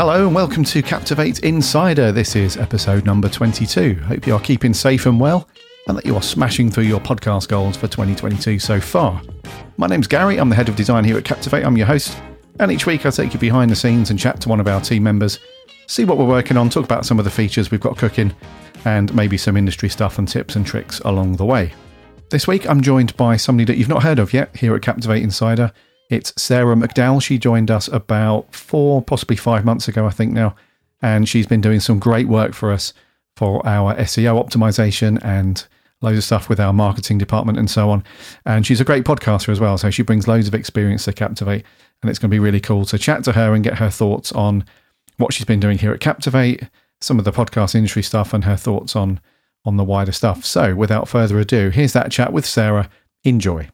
Hello and welcome to Captivate Insider. This is episode number 22. Hope you are keeping safe and well and that you are smashing through your podcast goals for 2022 so far. My name's Gary, I'm the head of design here at Captivate. I'm your host, and each week I take you behind the scenes and chat to one of our team members, see what we're working on, talk about some of the features we've got cooking, and maybe some industry stuff and tips and tricks along the way. This week I'm joined by somebody that you've not heard of yet here at Captivate Insider. It's Sarah McDowell. She joined us about four, possibly five months ago, I think now. And she's been doing some great work for us for our SEO optimization and loads of stuff with our marketing department and so on. And she's a great podcaster as well. So she brings loads of experience to Captivate. And it's going to be really cool to chat to her and get her thoughts on what she's been doing here at Captivate, some of the podcast industry stuff, and her thoughts on, on the wider stuff. So without further ado, here's that chat with Sarah. Enjoy.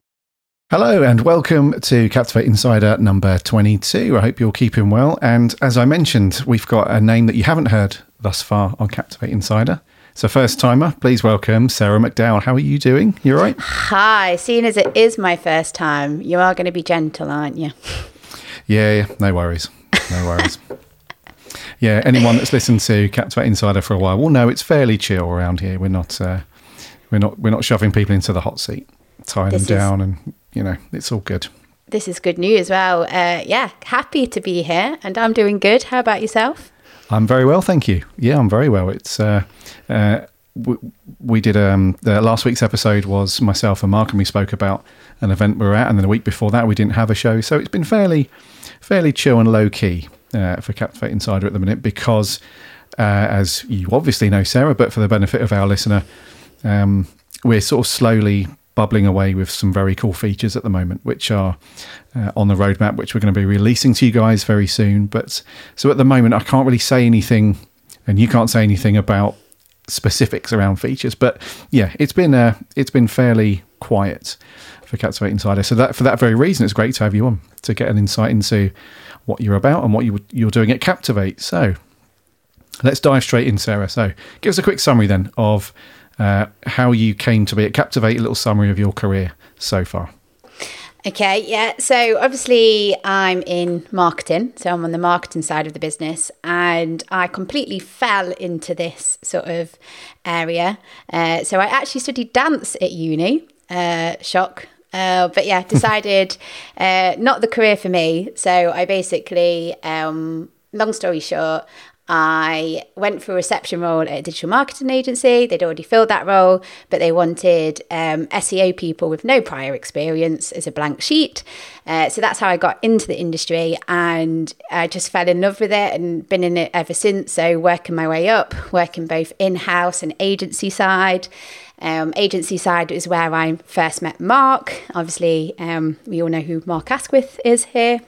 Hello and welcome to Captivate Insider number 22. I hope you're keeping well. And as I mentioned, we've got a name that you haven't heard thus far on Captivate Insider. So, first timer, please welcome Sarah McDowell. How are you doing? You all right? Hi. Seeing as it is my first time, you are going to be gentle, aren't you? Yeah, yeah no worries. No worries. yeah, anyone that's listened to Captivate Insider for a while will know it's fairly chill around here. We're not, uh, we're not, we're not shoving people into the hot seat, tying This them down, and you know, it's all good. This is good news. Well, uh, yeah, happy to be here, and I'm doing good. How about yourself? I'm very well, thank you. Yeah, I'm very well. It's uh, uh, we, we did um, the last week's episode was myself and Mark, and we spoke about an event we were at, and then the week before that we didn't have a show, so it's been fairly fairly chill and low key uh, for Captivate Insider at the minute because, uh, as you obviously know, Sarah, but for the benefit of our listener, um, we're sort of slowly bubbling away with some very cool features at the moment, which are uh, on the roadmap, which we're going to be releasing to you guys very soon. But so at the moment, I can't really say anything, and you can't say anything about specifics around features. But yeah, it's been uh, it's been fairly quiet for Captivate Insider. So that for that very reason, it's great to have you on to get an insight into what you're about and what you, you're doing at Captivate. So let's dive straight in, Sarah. So give us a quick summary then of uh, how you came to be at Captivate, a little summary of your career so far. Okay, yeah. So obviously, I'm in marketing, so I'm on the marketing side of the business, and I completely fell into this sort of area. Uh, so I actually studied dance at uni. Uh, shock. Uh, but yeah, decided uh, not the career for me. So I basically, um, long story short, I went for a reception role at a digital marketing agency. They'd already filled that role, but they wanted um, SEO people with no prior experience as a blank sheet. Uh, so that's how I got into the industry, and I just fell in love with it and been in it ever since. So working my way up, working both in house and agency side. Um, agency side is where I first met Mark. Obviously, um, we all know who Mark Asquith is here.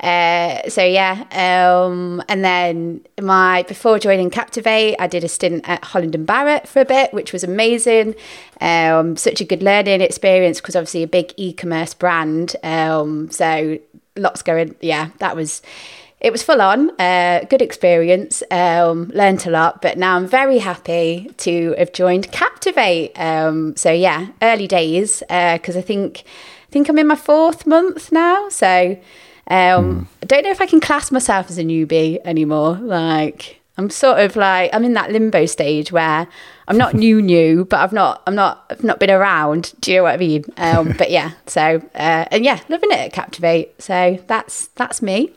Uh, so yeah, um, and then my before joining Captivate, I did a stint at Holland and Barrett for a bit, which was amazing. Um, such a good learning experience because obviously a big e-commerce brand. Um, so lots going. Yeah, that was it was full on, uh, good experience, um, learned a lot, but now I'm very happy to have joined Captivate. Um, so yeah, early days because I think I think I'm in my fourth month now. So um, I don't know if I can class myself as a newbie anymore. Like I'm sort of like I'm in that limbo stage where I'm not new new, but I've not I'm not I've not been around. Do you know what I mean? Um, but yeah, so uh, and yeah, loving it at Captivate. So that's that's me.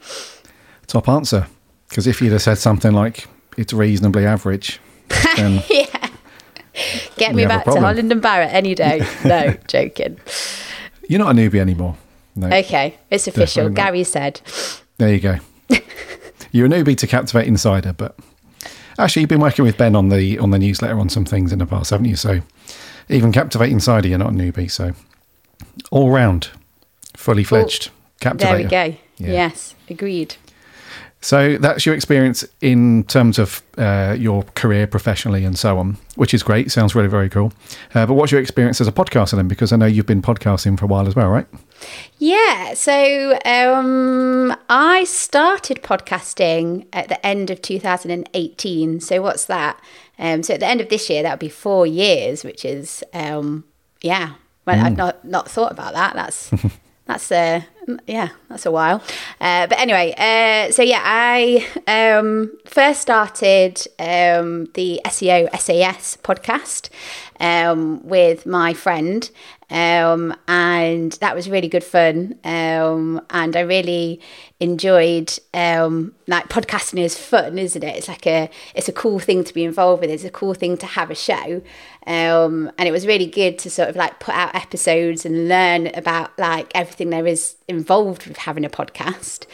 Top answer. Because if you'd have said something like it's reasonably average, then yeah. Get me back to. Holland and Barrett any day. No, joking. you're not a newbie anymore. No. Okay, it's official. Definitely not. Gary said. There you go. You're a newbie to Captivate Insider, but actually you've been working with Ben on the on the newsletter on some things in the past, haven't you? So even Captivate Insider, you're not a newbie. So all round, fully fledged Captivating. There we go. Yeah. Yes, agreed. So that's your experience in terms of uh, your career professionally and so on, which is great. Sounds really, very cool. Uh, but what's your experience as a podcaster then? Because I know you've been podcasting for a while as well, right? Yeah, so um, I started podcasting at the end of 2018. So what's that? Um, so at the end of this year, that would be four years, which is um, yeah. Well, I've not not thought about that. That's that's uh, Yeah, that's a while. Uh, but anyway, uh, so yeah, I um, first started um, the SEO SAS podcast um, with my friend, um, and that was really good fun. Um, and I really enjoyed um, like podcasting is fun, isn't it? It's like a it's a cool thing to be involved with. It's a cool thing to have a show, and it was really good to sort of like put out episodes and learn about like everything there is involved with having a podcast.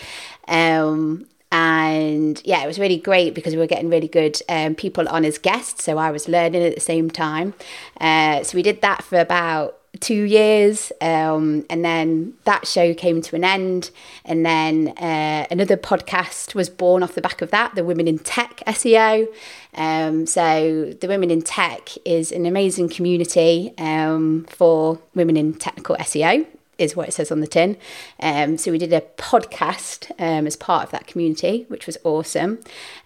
Um, and yeah, it was really great because we were getting really good um, people on as guests. So I was learning at the same time. Uh, so we did that for about two years um, and then that show came to an end and then uh, another podcast was born off the back of that the women in tech seo um, so the women in tech is an amazing community um, for women in technical seo is what it says on the tin. Um, so we did a podcast um, as part of that community, which was awesome.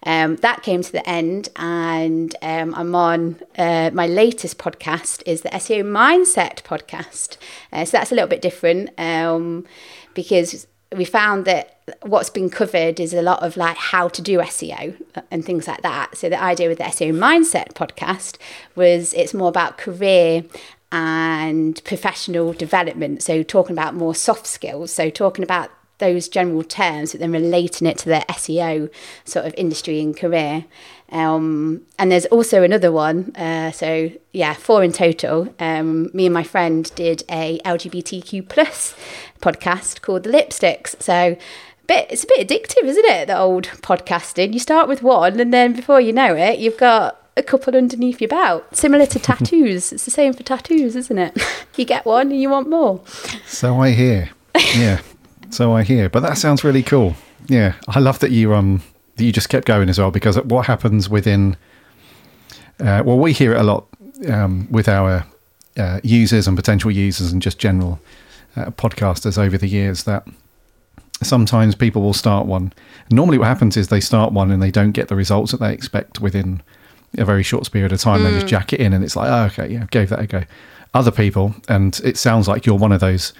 Um, that came to the end, and um, I'm on uh, my latest podcast is the SEO Mindset podcast. Uh, so that's a little bit different um, because we found that what's been covered is a lot of like how to do SEO and things like that. So the idea with the SEO Mindset podcast was it's more about career and professional development. So, talking about more soft skills. So, talking about those general terms, but then relating it to the SEO sort of industry and career. Um, and there's also another one. Uh, so yeah, four in total. Um, me and my friend did a LGBTQ plus podcast called The Lipsticks. So bit it's a bit addictive, isn't it? The old podcasting. You start with one, and then before you know it, you've got a couple underneath your belt. Similar to tattoos. it's the same for tattoos, isn't it? you get one and you want more. So I hear. Yeah. so I hear. But that sounds really cool. Yeah. I love that you um that you just kept going as well because what happens within uh, well we hear it a lot um, with our uh, users and potential users and just general uh, podcasters over the years that sometimes people will start one. Normally, what happens is they start one and they don't get the results that they expect within a very short period of time. Mm. They just jack it in, and it's like, oh, okay, yeah, gave that a go. Other people, and it sounds like you're one of those.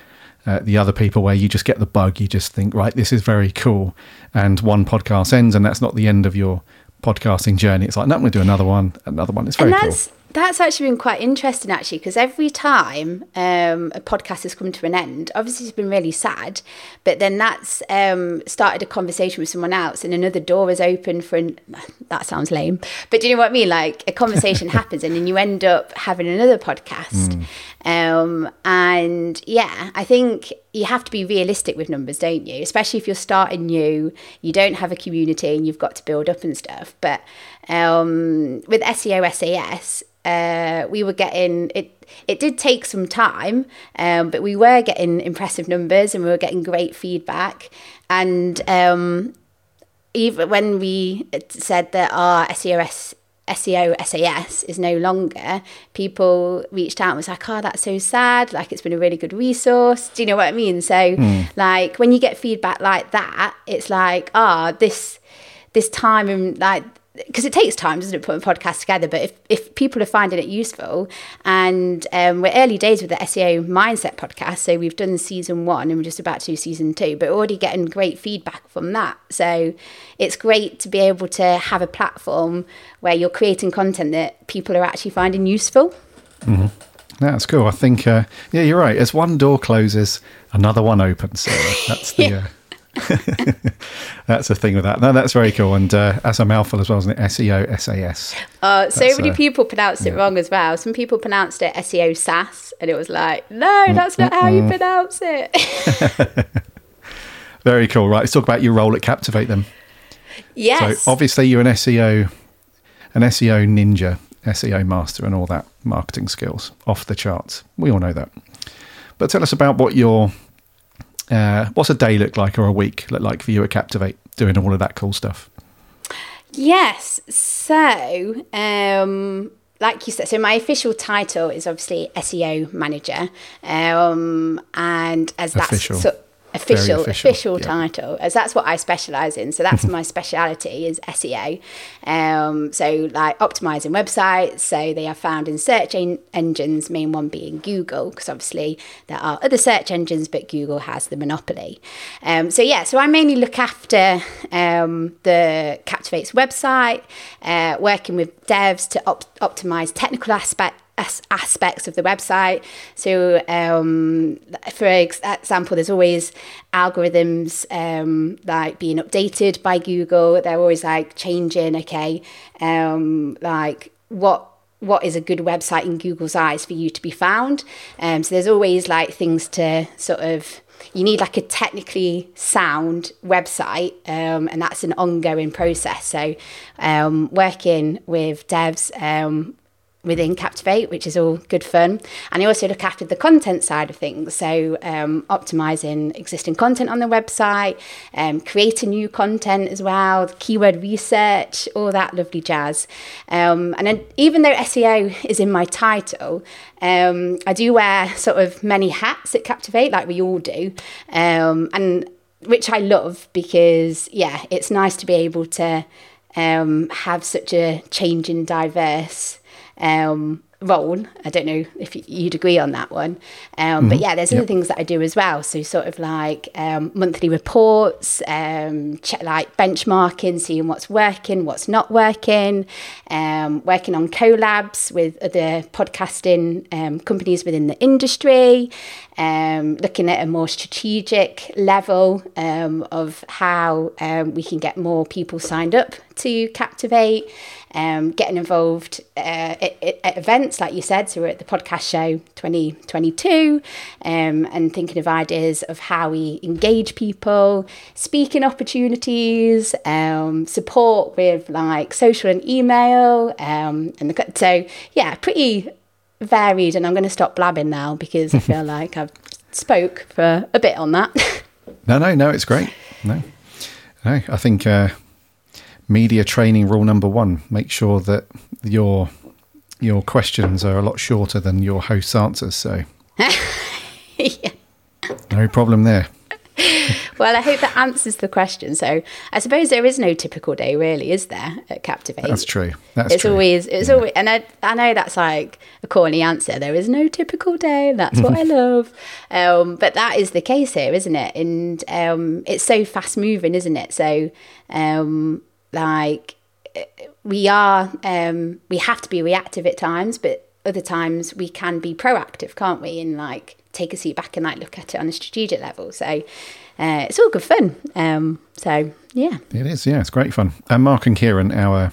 Uh, the other people where you just get the bug, you just think, right, this is very cool, and one podcast ends, and that's not the end of your podcasting journey. It's like, no, I'm going to do another one, another one. It's very cool that's actually been quite interesting, actually, because every time um, a podcast has come to an end, obviously it's been really sad, but then that's um, started a conversation with someone else, and another door is open for. An, that sounds lame, but do you know what I mean? Like a conversation happens, and then you end up having another podcast. Mm. Um, and yeah, I think you have to be realistic with numbers, don't you? Especially if you're starting new, you don't have a community, and you've got to build up and stuff. But um, with SEO SAS, uh, we were getting it. It did take some time, um, but we were getting impressive numbers and we were getting great feedback. And um, even when we said that our SEO SEO SAS is no longer, people reached out and was like, oh, that's so sad. Like, it's been a really good resource. Do you know what I mean? So, mm. like, when you get feedback like that, it's like, ah, oh, this this time and like because it takes time, doesn't it, putting podcasts together? But if, if people are finding it useful, and um, we're early days with the SEO Mindset podcast, so we've done season one and we're just about to do season two, but already getting great feedback from that. So it's great to be able to have a platform where you're creating content that people are actually finding useful. Mm-hmm. That's cool. I think, uh, yeah, you're right. As one door closes, another one opens. So that's the. yeah. uh, that's the thing with that. No, that's very cool. And uh, that's a mouthful as well, isn't it? SEO SAS. Uh, so many uh, people pronounced it yeah. wrong as well. Some people pronounced it SEO SAS, and it was like, no, that's not how you pronounce it. very cool. Right, let's talk about your role at Captivate then. Yes. So obviously you're an SEO, an SEO ninja, SEO master, and all that marketing skills off the charts. We all know that. But tell us about what your uh, what's a day look like or a week look like for you at Captivate doing all of that cool stuff? Yes. So, um, like you said, so my official title is obviously SEO manager, um, and as that's official. So, official official, official, yeah. title as that's what I specialize in. So that's my speciality is SEO. Um, so like optimizing websites. So they are found in search en- engines, main one being Google, because obviously there are other search engines, but Google has the monopoly. Um, so yeah, so I mainly look after um, the Captivate's website, uh, working with devs to op- optimize technical aspect as- aspects of the website. So, um, for ex- example, there's always algorithms um, like being updated by Google. They're always like changing. Okay, um, like what what is a good website in Google's eyes for you to be found. Um, so there's always like things to sort of you need like a technically sound website um, and that's an ongoing process so um, working with devs um, within Captivate, which is all good fun. And I also look after the content side of things. So, um, optimizing existing content on the website, um, creating new content as well, keyword research, all that lovely jazz. Um, and then, even though SEO is in my title, um, I do wear sort of many hats at Captivate, like we all do. Um, and which I love because, yeah, it's nice to be able to um, have such a changing, diverse um, role. I don't know if you'd agree on that one. Um, But yeah, there's other Yep. things that I do as well. So sort of like um, monthly reports, um, check, like benchmarking, seeing what's working, what's not working, um, working on collabs with other podcasting um, companies within the industry, um, looking at a more strategic level um, of how um, we can get more people signed up to Captivate, um, getting involved uh, at, at- events, like you said. So we're at the podcast show 2022 um, and thinking of ideas of how we engage people, speaking opportunities, um, support with like social and email. Um, and the, so, yeah, pretty varied. And I'm going to stop blabbing now because I feel like I've spoke for a bit on that. No, no, no, it's great. No, no, I think uh, media training rule number one: make sure that your your questions are a lot shorter than your host's answers. So, yeah. no problem there. Well, I hope that answers the question. So I suppose there is no typical day, really, is there, at Captivate? That's true. That's it's true. always, it's always, and I, I know that's like a corny answer. There is no typical day. That's what I love. Um, but that is the case here, isn't it? And um, it's so fast moving, isn't it? So, um, like, we are, um, we have to be reactive at times, but other times we can be proactive, can't we? And like take a seat back and like look at it on a strategic level. So uh, it's all good fun. Um, so yeah. It is, yeah, it's great fun. And Mark and Kieran, our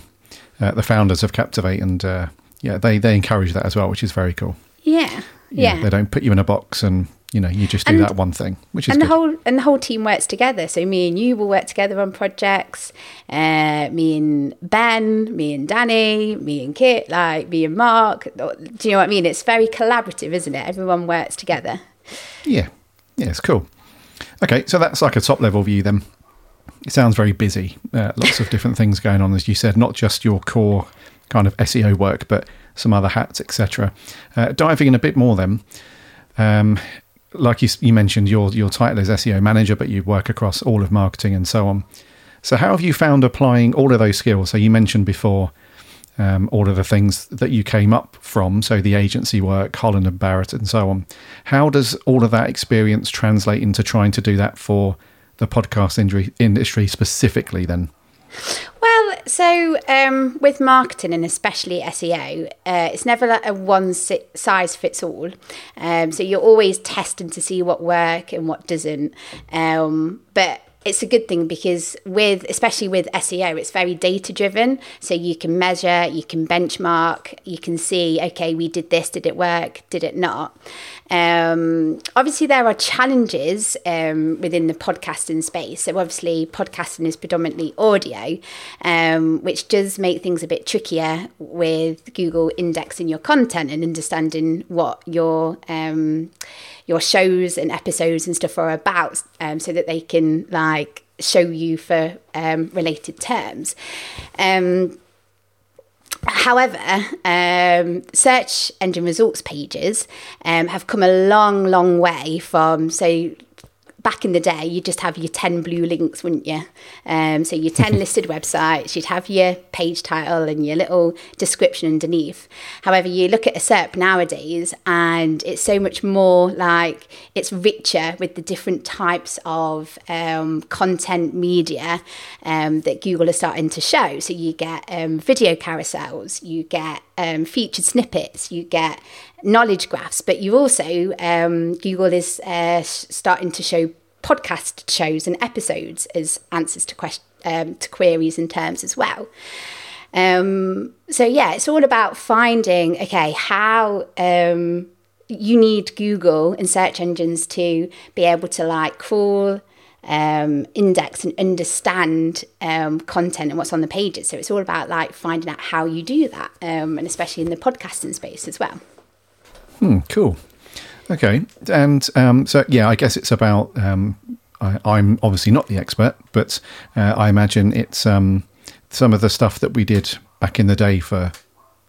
uh, the founders of Captivate, and uh, yeah, they they encourage that as well, which is very cool. Yeah. Yeah, Yeah. they don't put you in a box and you know you just do And- that one thing, which is and the good. whole and the whole team works together. So me and you will work together on projects. Uh, me and Ben, me and Danny, me and Kit, like me and Mark. Do you know what I mean? It's very collaborative, isn't it? Everyone works together. Yeah, yeah, it's cool. Okay, so that's like a top level view then. It sounds very busy. Uh, lots of different things going on, as you said, not just your core kind of SEO work, but some other hats, etc. Uh, diving in a bit more then. Um, like you, you mentioned, your your title is SEO manager, but you work across all of marketing and so on. So, how have you found applying all of those skills? So, you mentioned before um, all of the things that you came up from, so the agency work, Holland and Barrett, and so on. How does all of that experience translate into trying to do that for the podcast industry, industry specifically? Then, Well, so um, with marketing and especially SEO, uh, it's never like a one si- size fits all. Um, so you're always testing to see what work and what doesn't. Um, but it's a good thing because with especially with SEO, it's very data driven. So you can measure, you can benchmark, you can see, okay, we did this, did it work, did it not? Um, obviously, there are challenges um, within the podcasting space. So, obviously, podcasting is predominantly audio, um, which does make things a bit trickier with Google indexing your content and understanding what your um, your shows and episodes and stuff are about, um, so that they can like show you for um, related terms. Um, However, um, search engine results pages um, have come a long, long way from, say, back in the day, you'd just have your 10 blue links, wouldn't you? Um, so your 10 listed websites, you'd have your page title and your little description underneath. However, you look at a SERP nowadays and it's so much more like it's richer with the different types of um, content media um, that Google is starting to show. So you get um, video carousels, you get um, featured snippets, you get knowledge graphs, but you also, um, Google is uh, starting to show podcast shows and episodes as answers to questions. Um, to queries and terms as well. Um, so yeah, it's all about finding okay how um, you need Google and search engines to be able to like crawl, um, index, and understand um, content and what's on the pages. So it's all about like finding out how you do that, um, and especially in the podcasting space as well. Hmm, cool. Okay, and um, so yeah, I guess it's about. Um, I, am obviously not the expert, but uh, I imagine it's um, some of the stuff that we did back in the day for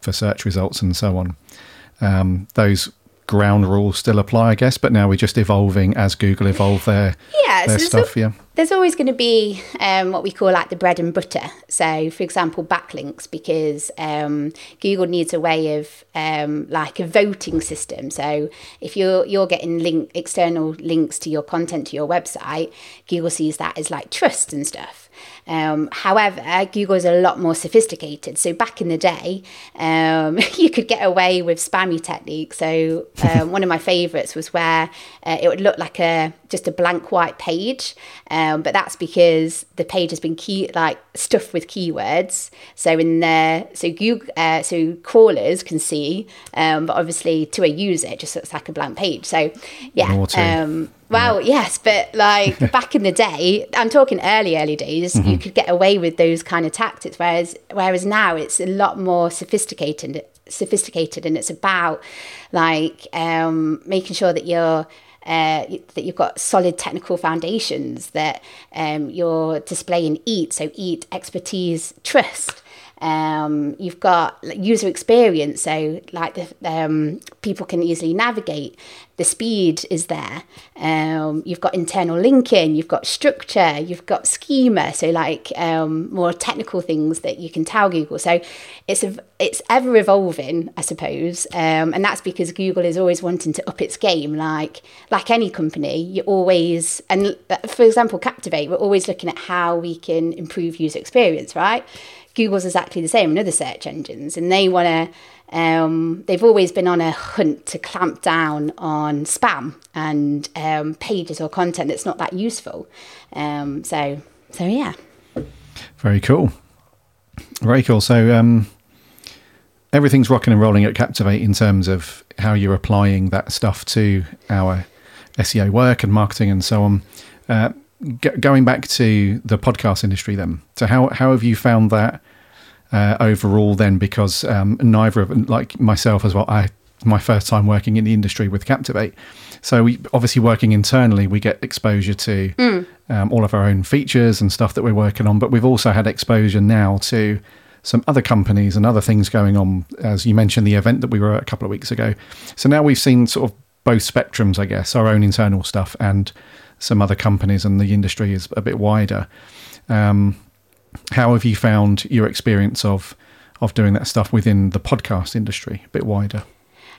for search results and so on. Those ground rules still apply, I guess, but now we're just evolving as Google evolve their, yeah, their so stuff. yeah there's always going to be um, what we call like the bread and butter. So, for example, backlinks, because um, Google needs a way of um, like a voting system. So, if you're you're getting link external links to your content to your website, Google sees that as like trust and stuff. Um, however, Google is a lot more sophisticated. So back in the day, um, you could get away with spammy techniques. So um, one of my favourites was where uh, it would look like a just a blank white page, um, but that's because the page has been key like stuffed with keywords. So in there, so Google uh, so crawlers can see, um, but obviously to a user it just looks like a blank page. So yeah. Um, well, yeah. yes, but like back in the day, I'm talking early, early days, mm-hmm. you could get away with those kind of tactics. Whereas, whereas now it's a lot more sophisticated, sophisticated, and it's about like um, making sure that you're uh, that you've got solid technical foundations, that um, you're displaying EAT, so EAT, expertise, trust. Um, you've got user experience, so like the um, people can easily navigate. The speed is there. Um, you've got internal linking. You've got structure. You've got schema. So like um, more technical things that you can tell Google. So it's a, it's ever evolving, I suppose, um, and that's because Google is always wanting to up its game. Like like any company, you're always and for example, Captivate, we're always looking at how we can improve user experience, right? Google's exactly the same and other search engines, and they want to. Um, they've always been on a hunt to clamp down on spam and um, pages or content that's not that useful. Um, so, so yeah. Very cool. Very cool. So, um, everything's rocking and rolling at Captivate in terms of how you're applying that stuff to our SEO work and marketing and so on. Uh, going back to the podcast industry, then, so how how have you found that uh, overall? Then, because um, neither of like myself as well, I my first time working in the industry with Captivate. So we obviously working internally, we get exposure to mm. um, all of our own features and stuff that we're working on, but we've also had exposure now to some other companies and other things going on. As you mentioned, the event that we were at a couple of weeks ago. So now we've seen sort of both spectrums, I guess, our own internal stuff and some other companies, and the industry is a bit wider. Um, how have you found your experience of of doing that stuff within the podcast industry a bit wider?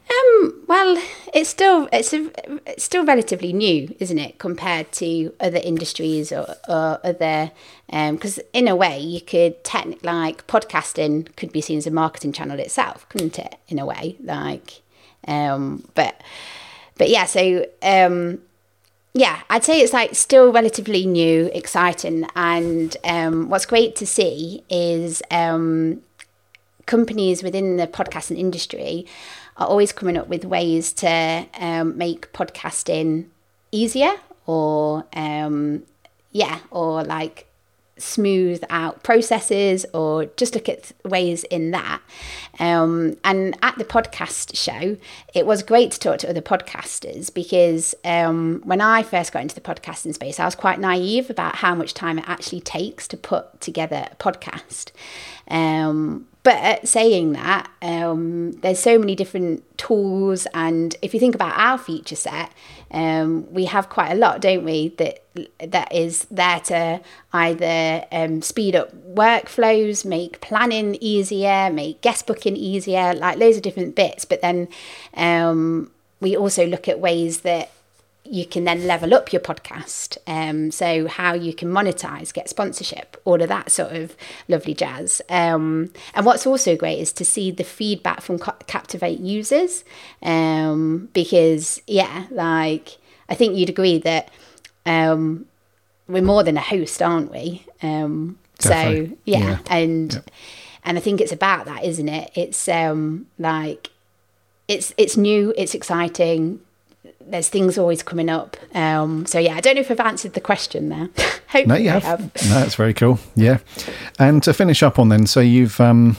Um, well, it's still it's, a, it's still relatively new, isn't it, compared to other industries or, or other because um, in a way you could technically like podcasting could be seen as a marketing channel itself, couldn't it? In a way, like, um, but but yeah, so um, yeah, I'd say it's like still relatively new, exciting, and um, what's great to see is um, companies within the podcasting industry are always coming up with ways to um, make podcasting easier or um, yeah, or like smooth out processes or just look at ways in that. Um, and at the podcast show, it was great to talk to other podcasters because um, when I first got into the podcasting space, I was quite naive about how much time it actually takes to put together a podcast. Um, but saying that, um, there's so many different tools, and if you think about our feature set, um, we have quite a lot, don't we? That that is there to either um, speed up workflows, make planning easier, make guest booking easier, like loads of different bits. But then um, we also look at ways that you can then level up your podcast. Um, so how you can monetize, get sponsorship, all of that sort of lovely jazz. Um, and what's also great is to see the feedback from Captivate users, um, because yeah, like I think you'd agree that um, we're more than a host, aren't we? Um, so yeah, yeah, and yep. and I think it's about that, isn't it? It's um, like it's it's new, it's exciting there's things always coming up. Um, so yeah, I don't know if I've answered the question there. Hope no, you have. have. No, that's very cool. Yeah, and to finish up on then, so you've. Um,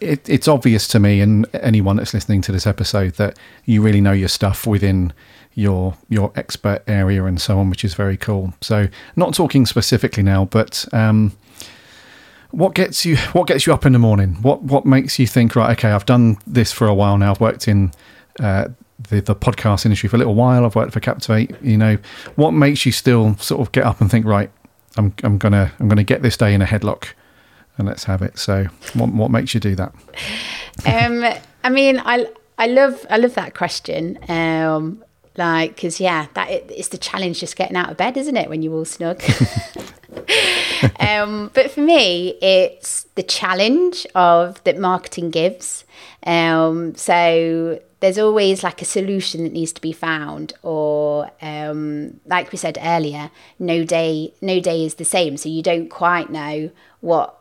it, it's obvious to me and anyone that's listening to this episode that you really know your stuff within your your expert area and so on, which is very cool. So, not talking specifically now, but um, what gets you what gets you up in the morning? What what makes you think right? Okay, I've done this for a while now. I've worked in uh, the, the podcast industry for a little while. I've worked for Captivate. You know, what makes you still sort of get up and think, right, I'm I'm gonna I'm gonna get this day in a headlock, and let's have it. So, what what makes you do that? um, I mean, I I love I love that question. Um, like, because yeah, that it, it's the challenge just getting out of bed, isn't it? When you're all snug. um, but for me, it's the challenge of that marketing gives. Um, so there's always like a solution that needs to be found or um, like we said earlier no day no day is the same so you don't quite know what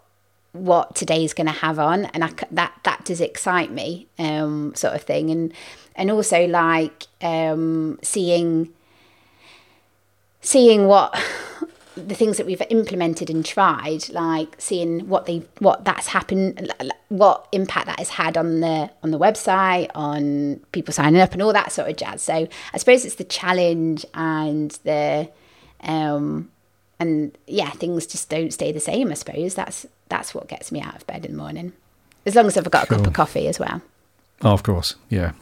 what today is going to have on and I, that that does excite me um, sort of thing and and also like um, seeing seeing what the things that we've implemented and tried, like seeing what they what that's happened, what impact that has had on the on the website, on people signing up, and all that sort of jazz. So I suppose it's the challenge and the um and yeah, things just don't stay the same. I suppose that's that's what gets me out of bed in the morning, as long as I've got a cup of coffee as well. Oh, of course, yeah,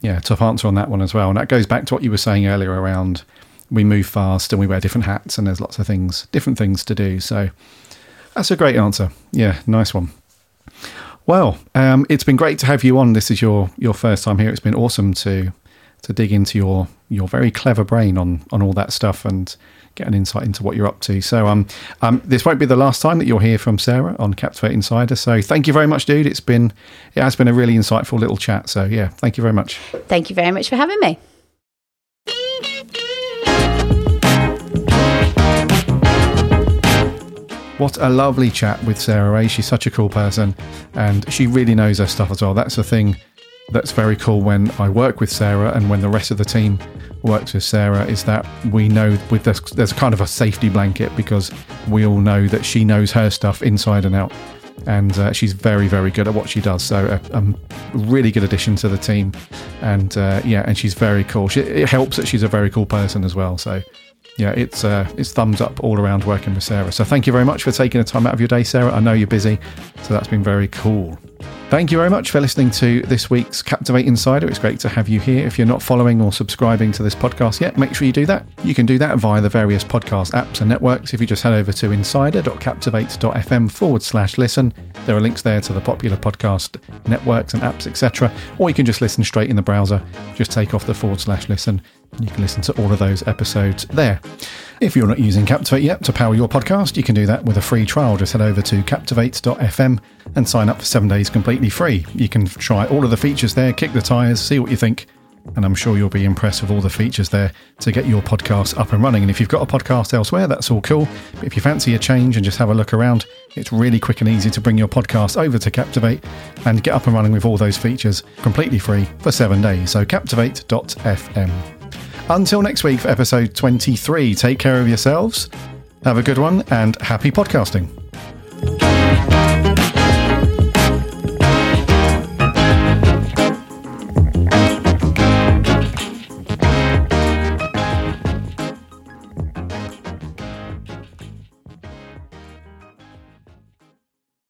yeah. Tough answer on that one as well, and that goes back to what you were saying earlier around we move fast and we wear different hats and there's lots of things, different things to do. So that's a great answer. Yeah, nice one. Well, um, it's been great to have you on. This is your your first time here. It's been awesome to to dig into your your very clever brain on on all that stuff and get an insight into what you're up to. So um, um this won't be the last time that you'll hear from Sarah on Captivate Insider. So thank you very much, dude. It's been it has been a really insightful little chat. So yeah, thank you very much. Thank you very much for having me. What a lovely chat with Sarah Ray. She's such a cool person and she really knows her stuff as well. That's the thing that's very cool when I work with Sarah and when the rest of the team works with Sarah is that we know with this, there's kind of a safety blanket because we all know that she knows her stuff inside and out. And uh, she's very, very good at what she does. So, a, uh, a really good addition to the team. And uh, yeah, and she's very cool. She, it helps that she's a very cool person as well. So, yeah, it's uh, it's thumbs up all around working with Sarah. So thank you very much for taking the time out of your day, Sarah. I know you're busy, so that's been very cool. Thank you very much for listening to this week's Captivate Insider. It's great to have you here. If you're not following or subscribing to this podcast yet, make sure you do that. You can do that via the various podcast apps and networks. If you just head over to insider.captivate.fm forward slash listen, there are links there to the popular podcast networks and apps, etc. Or you can just listen straight in the browser. Just take off the forward slash listen you can listen to all of those episodes there. If you're not using Captivate yet to power your podcast, you can do that with a free trial. Just head over to captivate.fm and sign up for seven days completely free. You can try all of the features there, kick the tires, see what you think, and I'm sure you'll be impressed with all the features there to get your podcast up and running. And if you've got a podcast elsewhere, that's all cool. But if you fancy a change and just have a look around, it's really quick and easy to bring your podcast over to Captivate and get up and running with all those features completely free for seven days. So captivate.fm. Until next week for episode 23, take care of yourselves, have a good one, and happy podcasting.